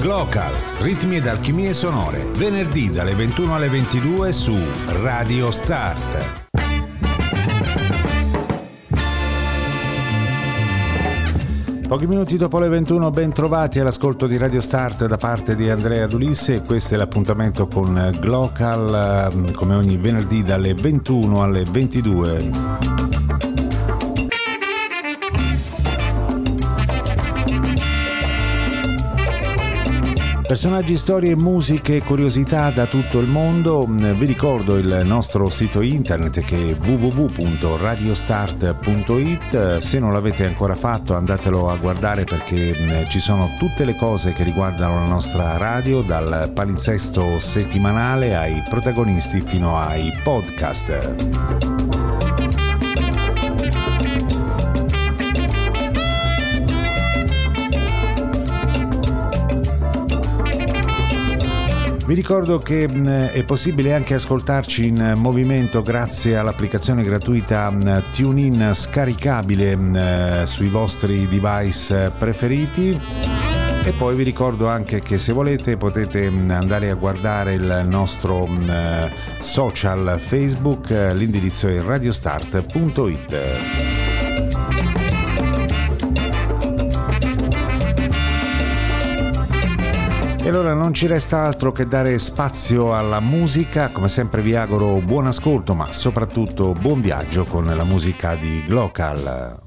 Glocal, ritmi ed alchimie sonore, venerdì dalle 21 alle 22 su Radio Start. Pochi minuti dopo le 21 ben trovati all'ascolto di Radio Start da parte di Andrea Dulisse questo è l'appuntamento con Glocal ehm, come ogni venerdì dalle 21 alle 22. Personaggi, storie, musiche, curiosità da tutto il mondo. Mm, vi ricordo il nostro sito internet che è www.radiostart.it. Se non l'avete ancora fatto andatelo a guardare perché mm, ci sono tutte le cose che riguardano la nostra radio, dal palinsesto settimanale ai protagonisti fino ai podcast. Vi ricordo che è possibile anche ascoltarci in movimento grazie all'applicazione gratuita TuneIn scaricabile sui vostri device preferiti. E poi vi ricordo anche che se volete potete andare a guardare il nostro social Facebook, l'indirizzo è radiostart.it. allora non ci resta altro che dare spazio alla musica, come sempre vi auguro buon ascolto ma soprattutto buon viaggio con la musica di Glocal.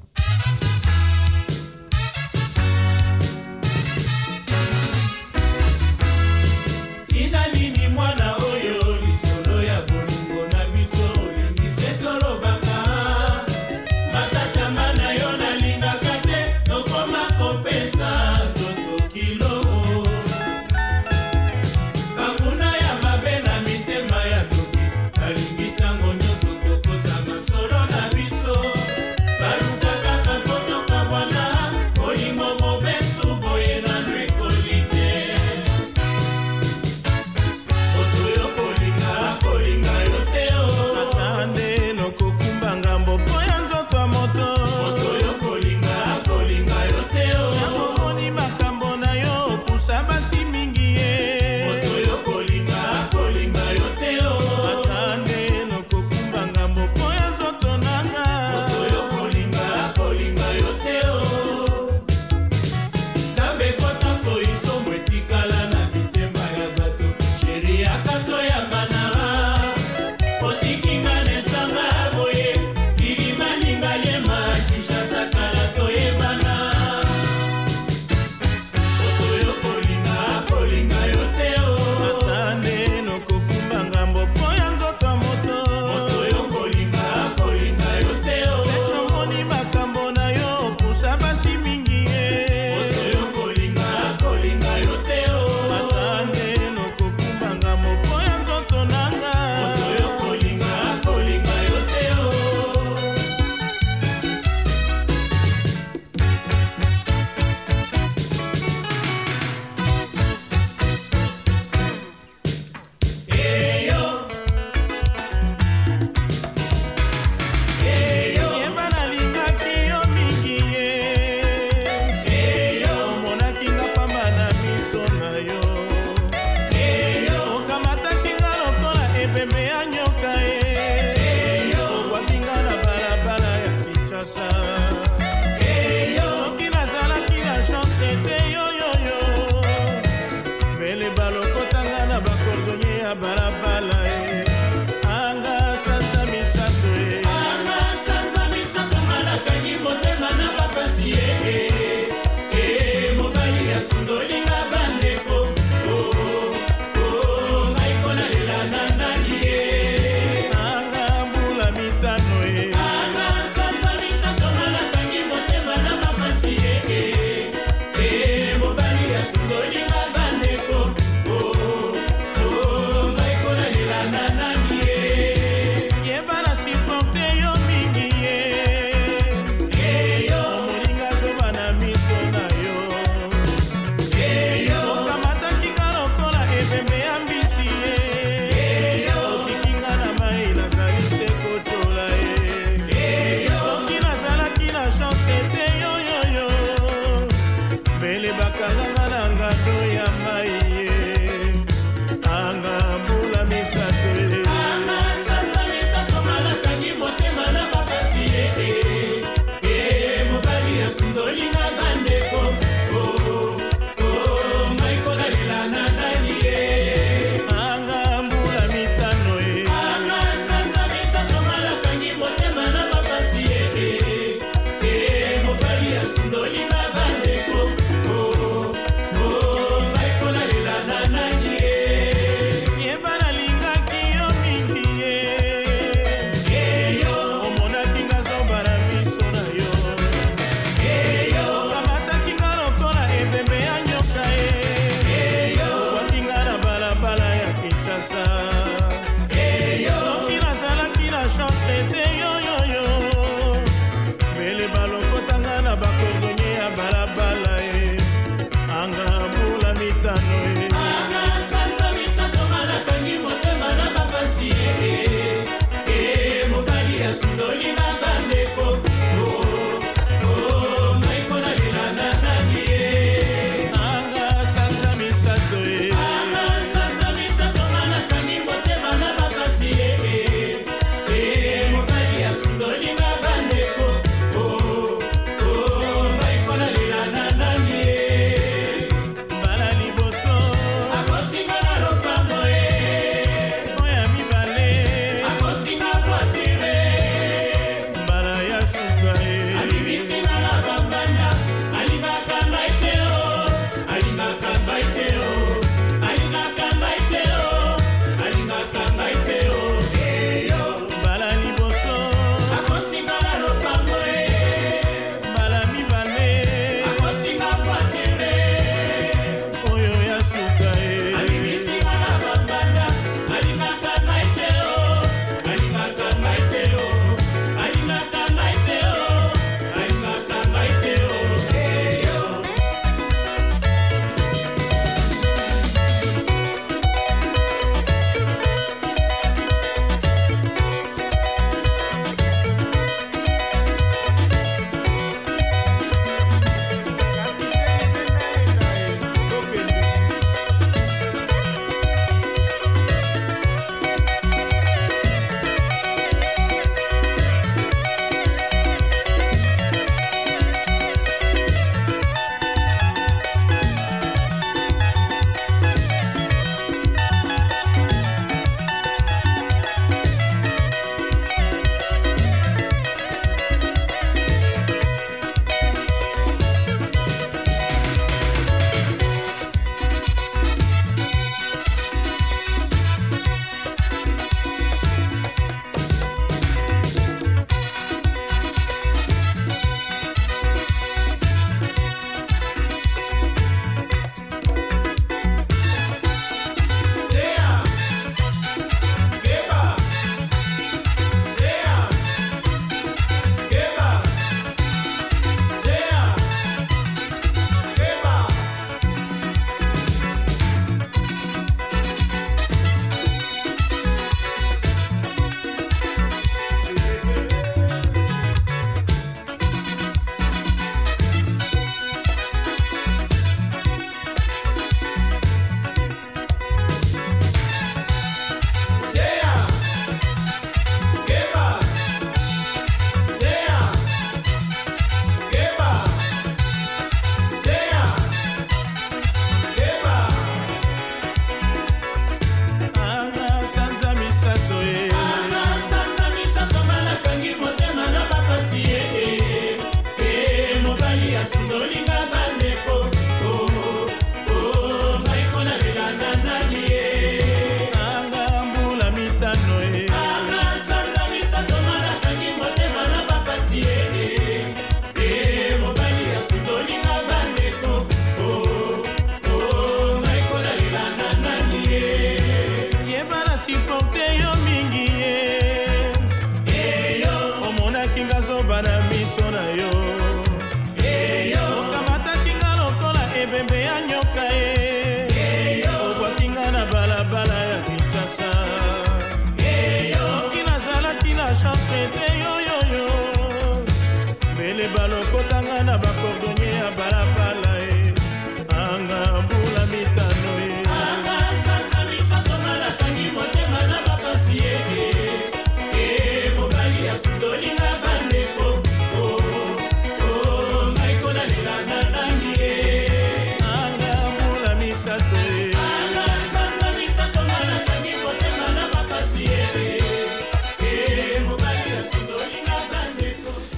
se envolver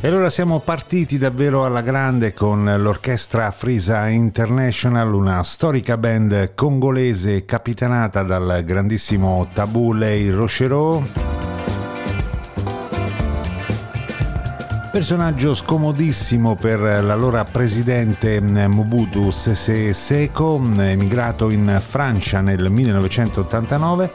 Allora siamo partiti davvero alla grande con l'orchestra Frisa International, una storica band congolese capitanata dal grandissimo Tabou Lei Rochereau. Personaggio scomodissimo per l'allora presidente Mobutu Sese Seko, emigrato in Francia nel 1989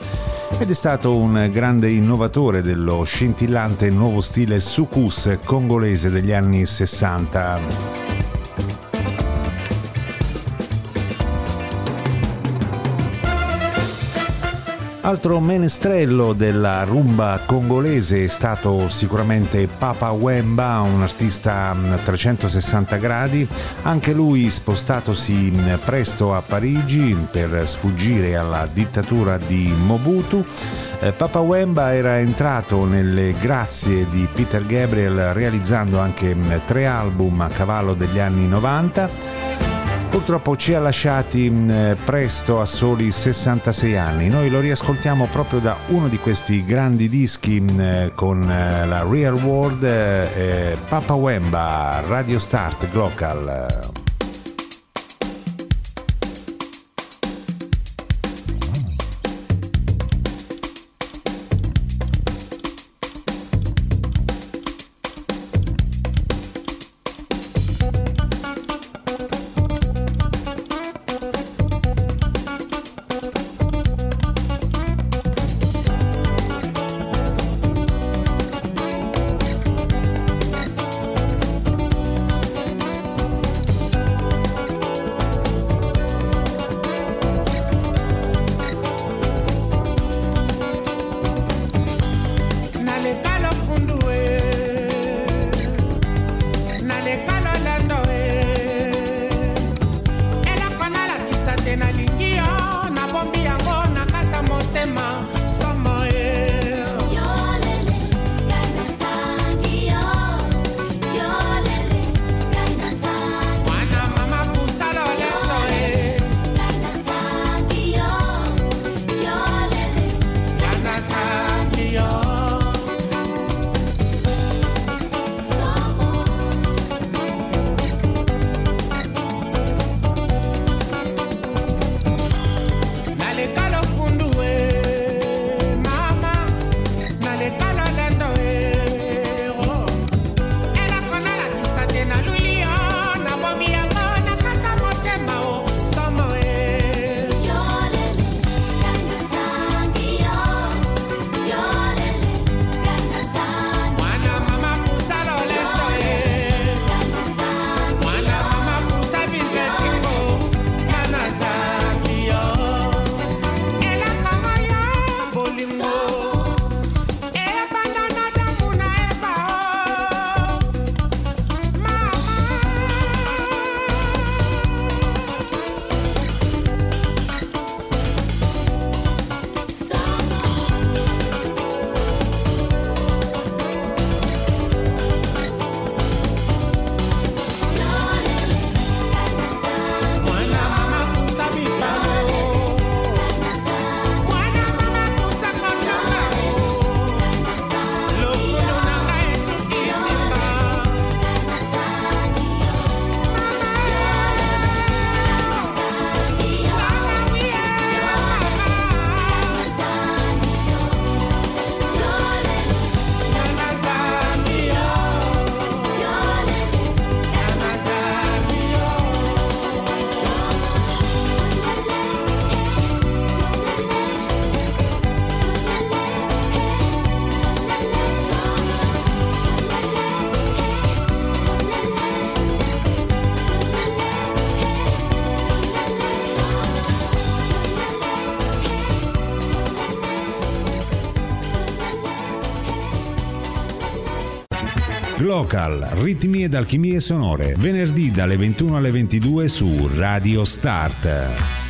ed è stato un grande innovatore dello scintillante nuovo stile soukous congolese degli anni 60. Altro menestrello della rumba congolese è stato sicuramente Papa Wemba, un artista a 360 gradi, anche lui spostatosi presto a Parigi per sfuggire alla dittatura di Mobutu. Eh, Papa Wemba era entrato nelle grazie di Peter Gabriel realizzando anche tre album a cavallo degli anni 90 Purtroppo ci ha lasciati mm, presto a soli 66 anni. Noi lo riascoltiamo proprio da uno di questi grandi dischi mm, con eh, la Real World eh, Papa Wemba, Radio Start Glocal. Local, ritmi ed alchimie sonore, venerdì dalle 21 alle 22 su Radio Start.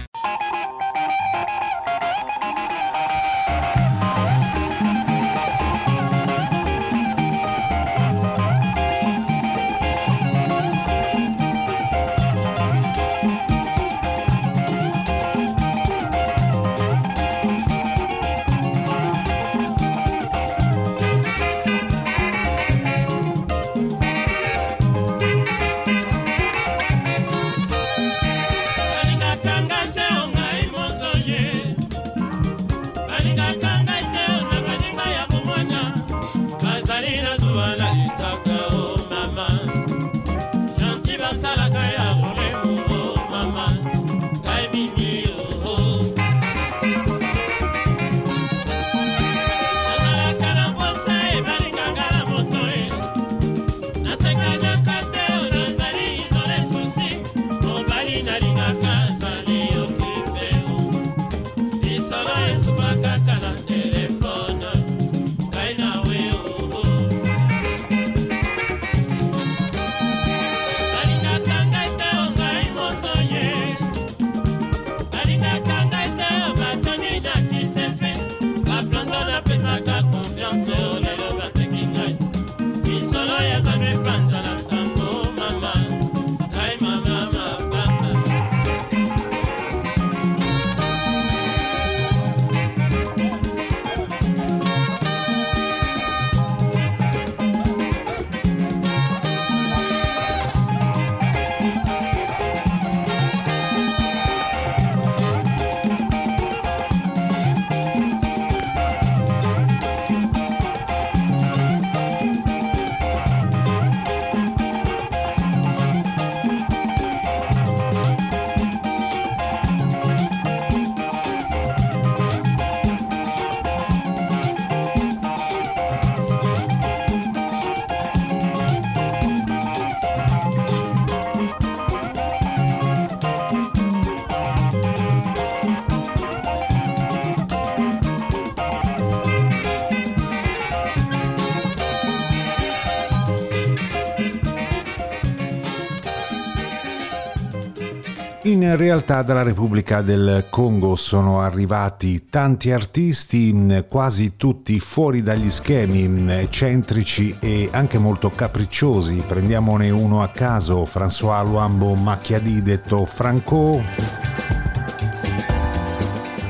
In realtà dalla Repubblica del Congo sono arrivati tanti artisti, quasi tutti fuori dagli schemi, eccentrici e anche molto capricciosi. Prendiamone uno a caso, François Luambo Macchiadi detto Franco.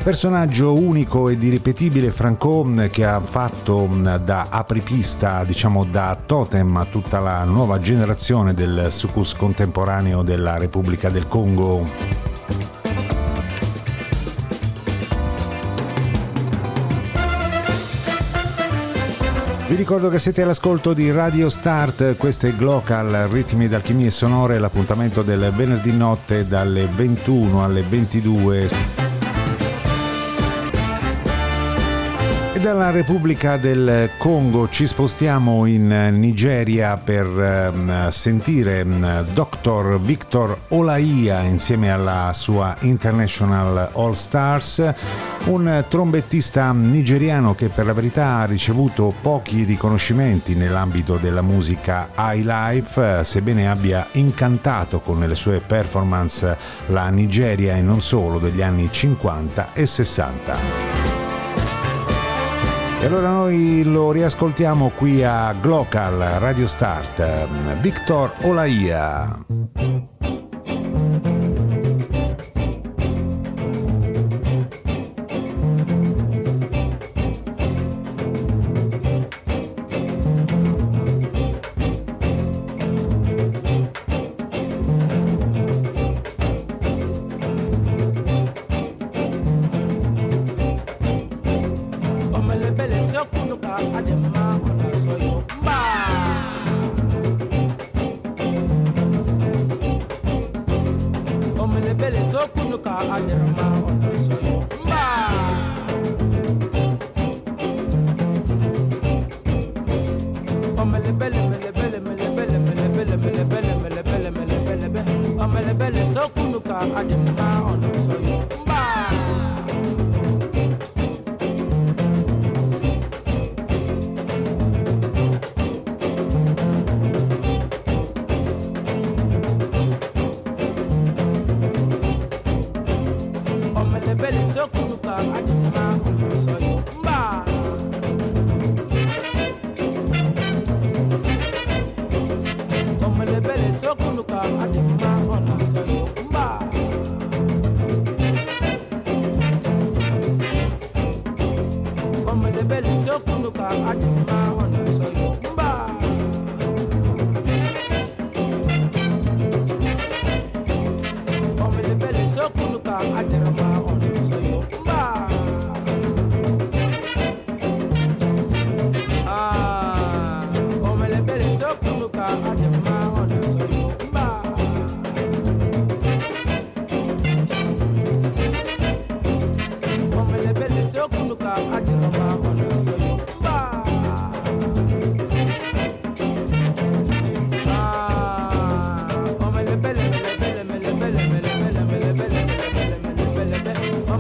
Personaggio unico ed irripetibile Franco che ha fatto da apripista, diciamo da totem a tutta la nuova generazione del sucus contemporaneo della Repubblica del Congo. Vi ricordo che siete all'ascolto di Radio Start, questo è Glocal, ritmi d'alchimie sonore, l'appuntamento del venerdì notte dalle 21 alle 22. Dalla Repubblica del Congo ci spostiamo in Nigeria per uh, sentire um, Dr. Victor Olaia insieme alla sua International All Stars, un trombettista nigeriano che per la verità ha ricevuto pochi riconoscimenti nell'ambito della musica high life, sebbene abbia incantato con le sue performance la Nigeria e non solo degli anni 50 e 60. E allora noi lo riascoltiamo qui a Glocal Radio Start. Victor Olaia.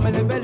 I'm a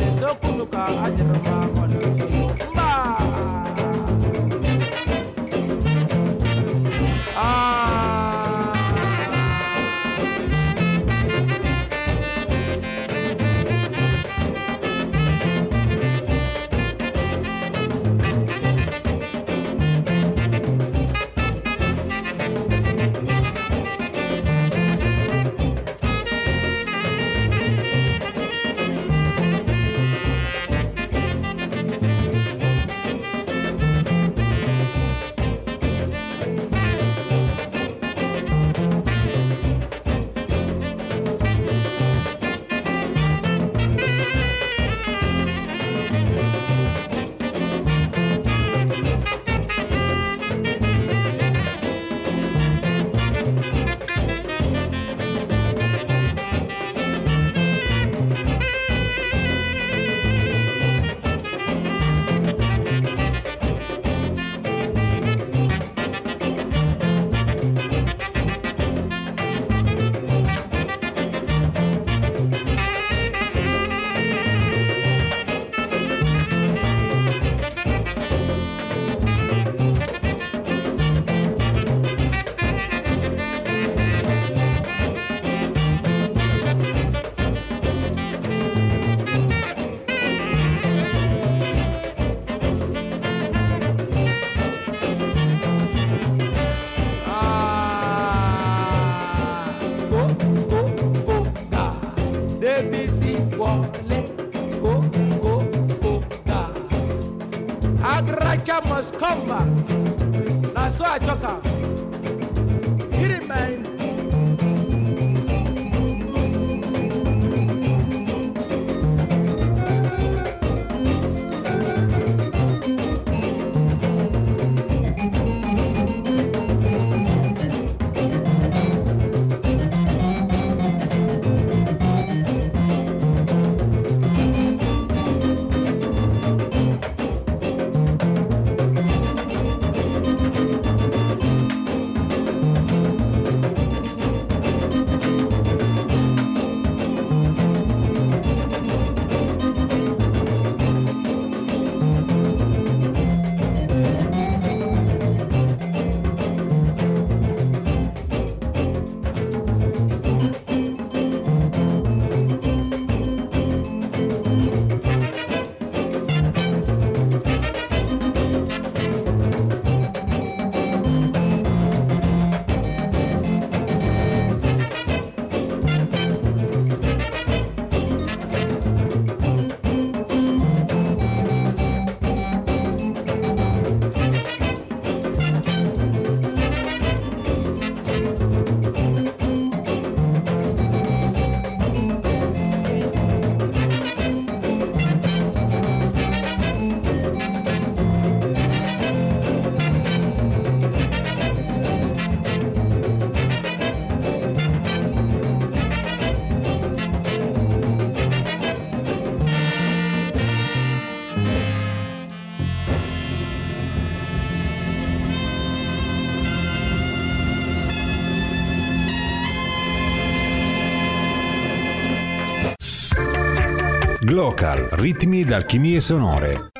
Glocal, ritmi d'alchimie sonore.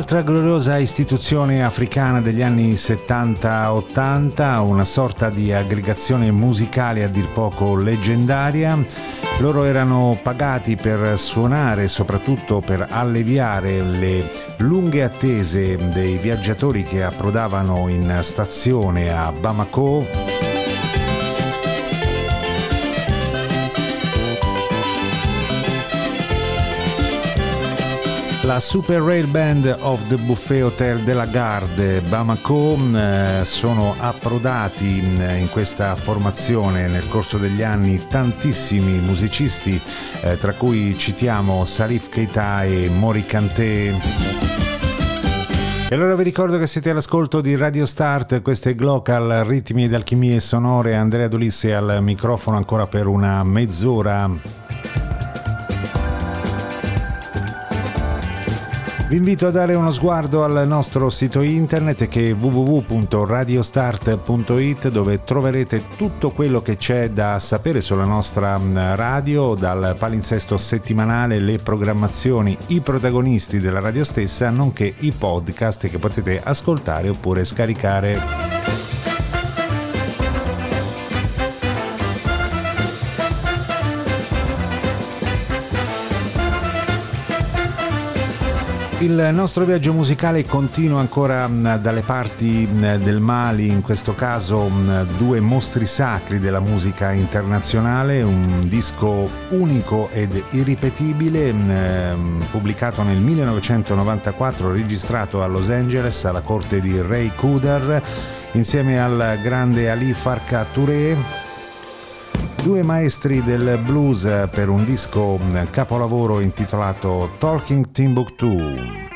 Altra gloriosa istituzione africana degli anni 70-80, una sorta di aggregazione musicale a dir poco leggendaria. Loro erano pagati per suonare, soprattutto per alleviare le lunghe attese dei viaggiatori che approdavano in stazione a Bamako la Super Rail Band of the Buffet Hotel de la Garde Bamako eh, sono approdati in, questa formazione nel corso degli anni tantissimi musicisti eh, tra cui citiamo Salif Keita e Mori Kanté e allora vi ricordo che siete all'ascolto di Radio Start, questo è Glocal, ritmi ed alchimie sonore, Andrea Dolisse al microfono ancora per una mezz'ora. Vi invito a dare uno sguardo al nostro sito internet che è www.radiostart.it dove troverete tutto quello che c'è da sapere sulla nostra mm, radio, dal palinsesto settimanale, le programmazioni, i protagonisti della radio stessa, nonché i podcast che potete ascoltare oppure scaricare. Il nostro viaggio musicale continua ancora mm, dalle parti mm, del Mali, in questo caso mm, due mostri sacri della musica internazionale, un disco unico ed irripetibile, pubblicato nel 1994, registrato a Los Angeles alla corte di Ray Cooder, insieme al grande Ali Farka Touré due maestri del blues per un disco capolavoro intitolato Talking Timbuktu.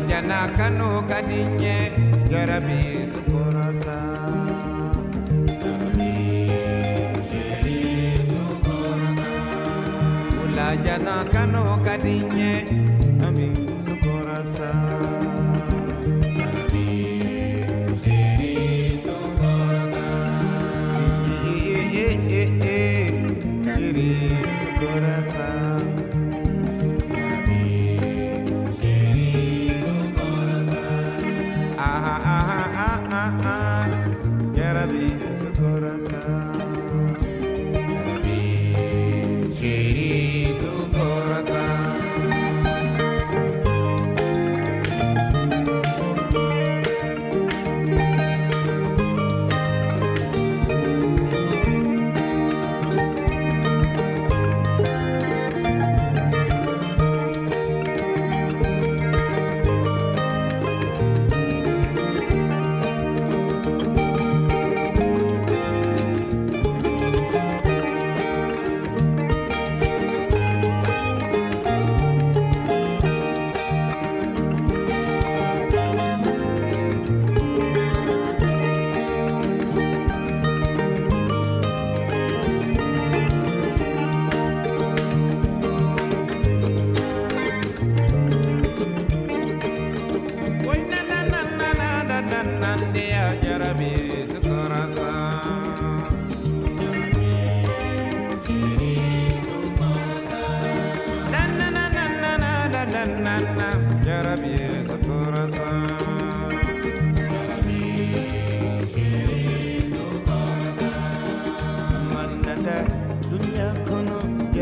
jana kanu kadinye jarabi sukorasa. jana kanu kadinye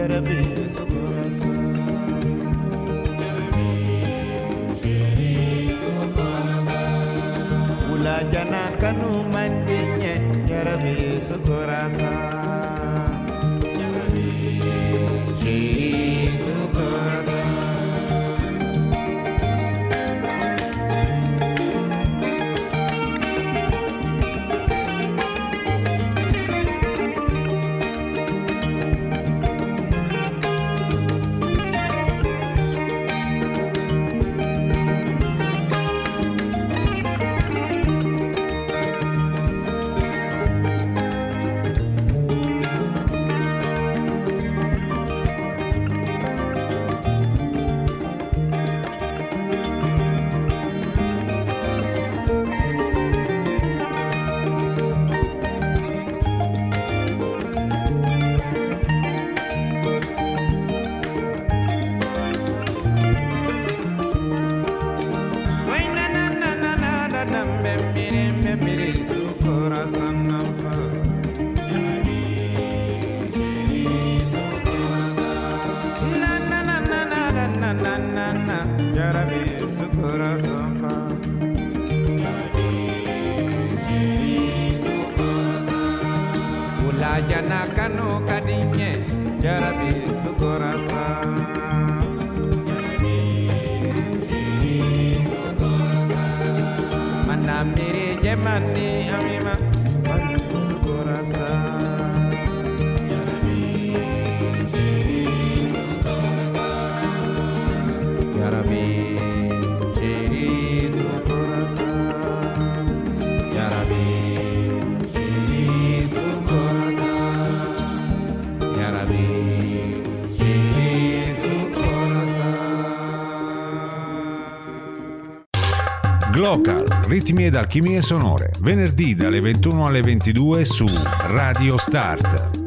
querubim su kanu mandinya querubim Local, ritmi ed alchimie sonore, venerdì dalle 21 alle 22 su Radio Start.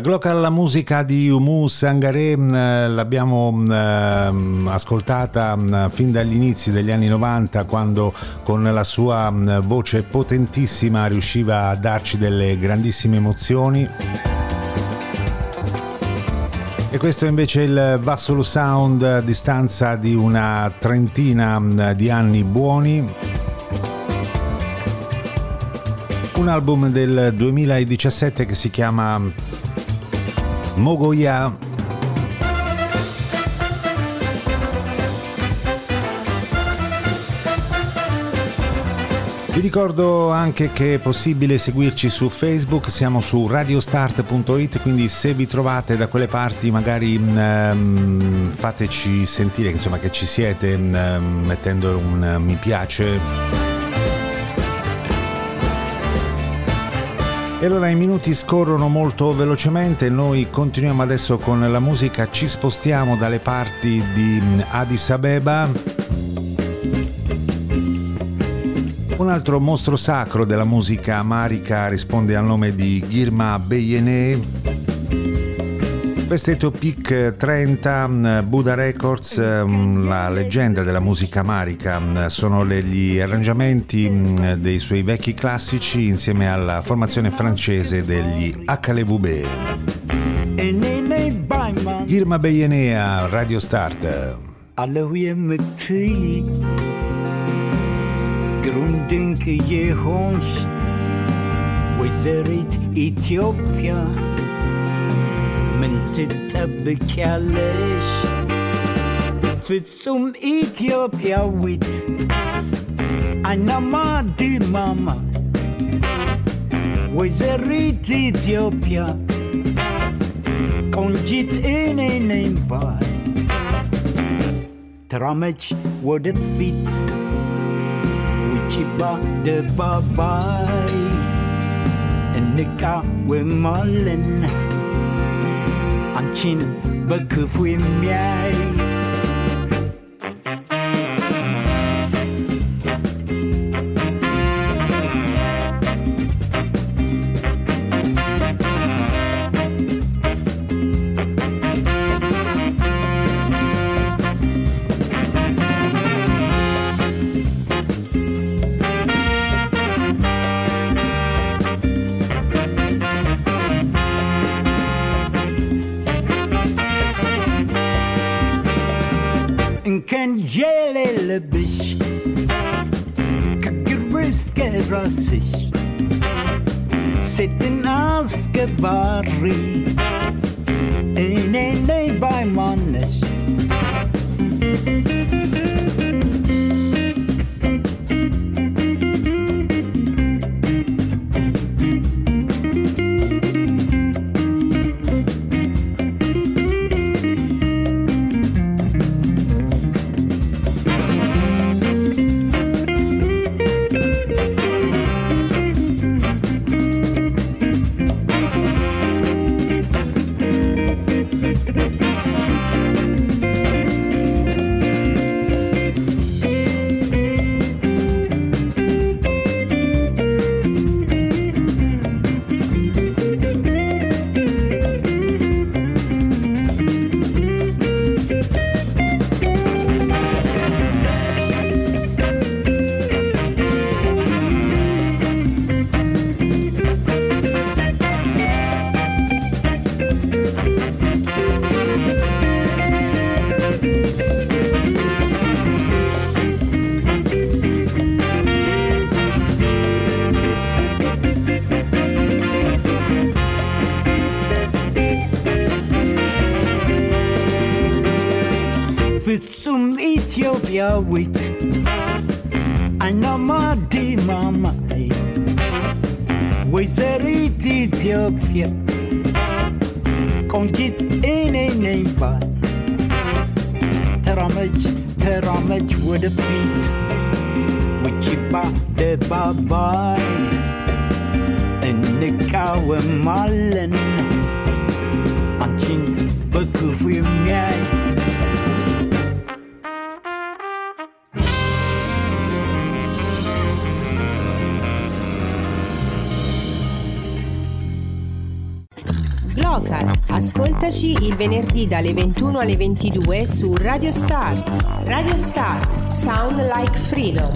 La musica di Umu Sangaré mm, l'abbiamo eh, ascoltata mm, fin dagli inizi degli anni 90 quando con la sua mm, voce potentissima riusciva a darci delle grandissime emozioni. E questo è invece il Vassolo Sound a distanza di una trentina di anni buoni. Un album del 2017 che si chiama Mogoya. Vi ricordo anche che è possibile seguirci su Facebook, siamo su radiostart.it, quindi se vi trovate da quelle parti magari um, fateci sentire insomma, che ci siete um, mettendo un uh, mi piace. E allora i minuti scorrono molto velocemente, noi continuiamo adesso con la musica, ci spostiamo dalle parti di Addis Abeba. Un altro mostro sacro della musica amarica risponde al nome di Girma Beyene Vesteto Peak 30, Buddha Records, mm, la leggenda della musica marica, mm, sono gli arrangiamenti mm, dei suoi vecchi classici insieme alla formazione francese degli HLVB. Girma Beyenea, Radio Start. Grundinke Jehons, Witherit Ethiopia. ምን ትጠብቂያለሽ? ፍጹም ኢትዮጵያዊት አይናማ ድማማ ወይዘሪት ኢትዮጵያ ቆንጂት እኔ ነኝ ባይ ተራመች ወደፊት ውጪባ ደባባይ እንቃወማለን 眼前，不缺灰面。can yell le biche Kangaroos gerasig Sit in Askebarri In a neighbor ne, አንቺን በክፉ የሚያይ ኢትዮጵያዊት አይናማ ዲማማይ ወይዘሪት ኢትዮጵያ ቆንጂት እኔ ነኝ ባል ተራመች ተራመች ወደፊት ውጪባ ደባባይ እንቃወማለን አንቺን በክፉ የሚያይ ascoltaci il venerdì dalle 21 alle 22 su Radio Start. Radio Start, Sound Like Freedom.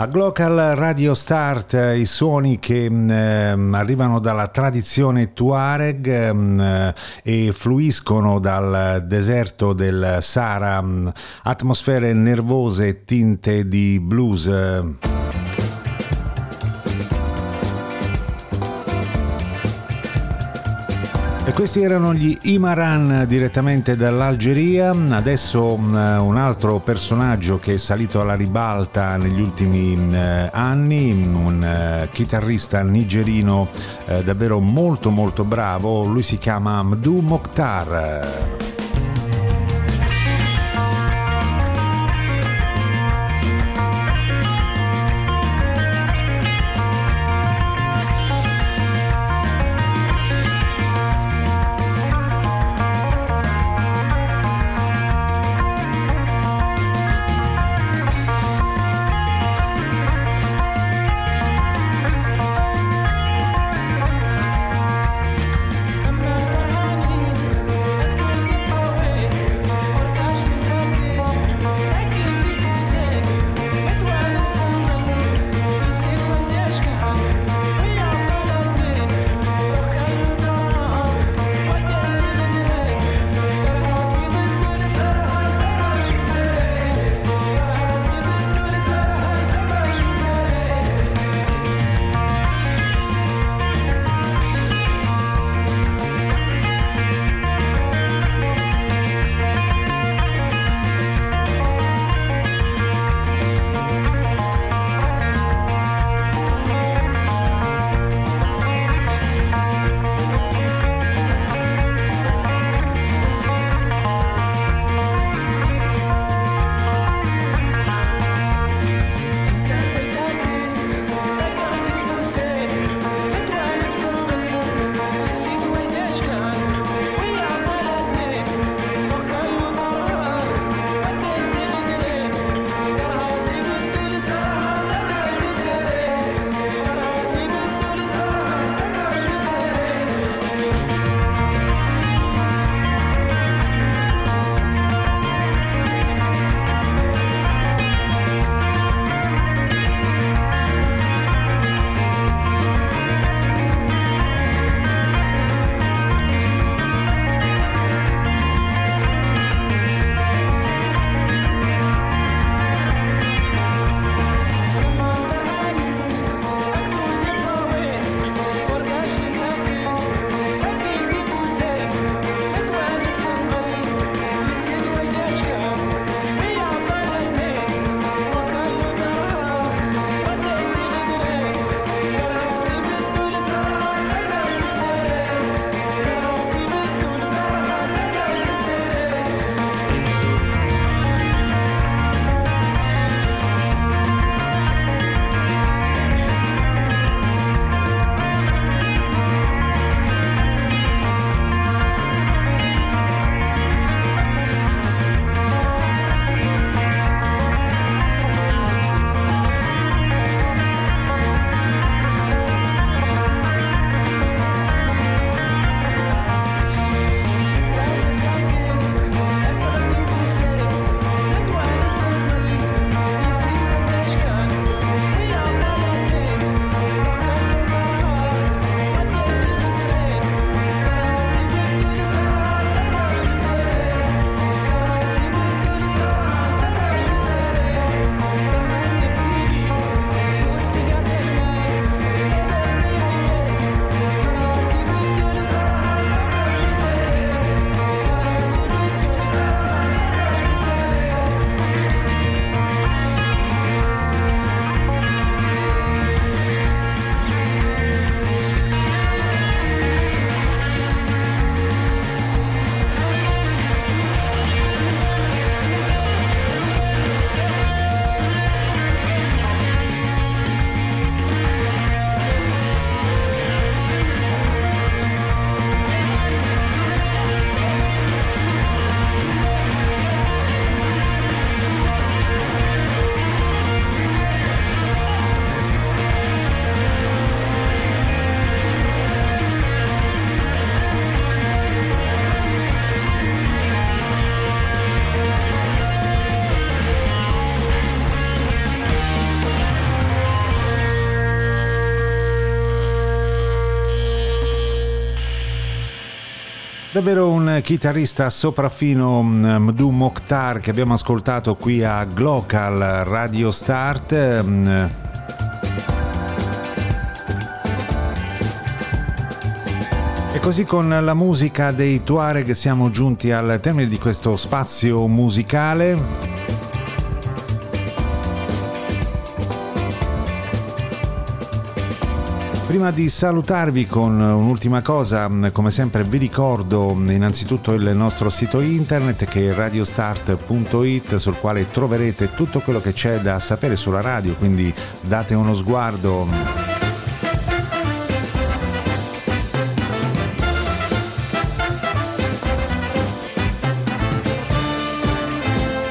A Glocal Radio Start eh, i suoni che mh, ehm, arrivano dalla tradizione Tuareg mh, eh, e fluiscono dal deserto del Sahara, mh, atmosfere nervose tinte di blues. Questi erano gli Imaran direttamente dall'Algeria. Adesso mh, un altro personaggio che è salito alla ribalta negli ultimi mh, anni, un eh, chitarrista nigerino eh, davvero molto molto bravo. Lui si chiama Mdu Mokhtar. Davvero un chitarrista sopraffino mm, Mdu Mokhtar che abbiamo ascoltato qui a Glocal Radio Start. mm, E così con la musica dei Tuareg siamo giunti al termine di questo spazio musicale. Prima di salutarvi con un'ultima cosa, come sempre vi ricordo innanzitutto il nostro sito internet che è radiostart.it sul quale troverete tutto quello che c'è da sapere sulla radio, quindi date uno sguardo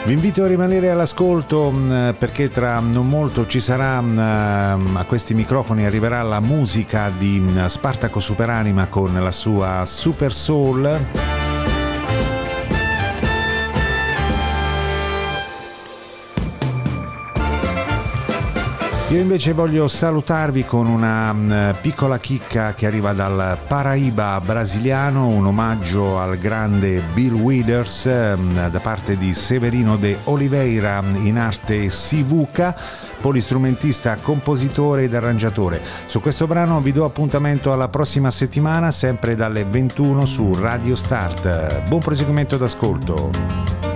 Vi invito a rimanere all'ascolto mh, perché tra non molto ci sarà mh, a questi microfoni arriverà la musica di mh, Spartaco Superanima con la sua Super Soul. Io invece voglio salutarvi con una mh, piccola chicca che arriva dal Paraíba brasiliano, un omaggio al grande Bill Withers mh, da parte di Severino de Oliveira in arte Sivuca, polistrumentista, compositore ed arrangiatore. Su questo brano vi do appuntamento alla prossima settimana, sempre dalle 21 su Radio Start. Buon proseguimento d'ascolto.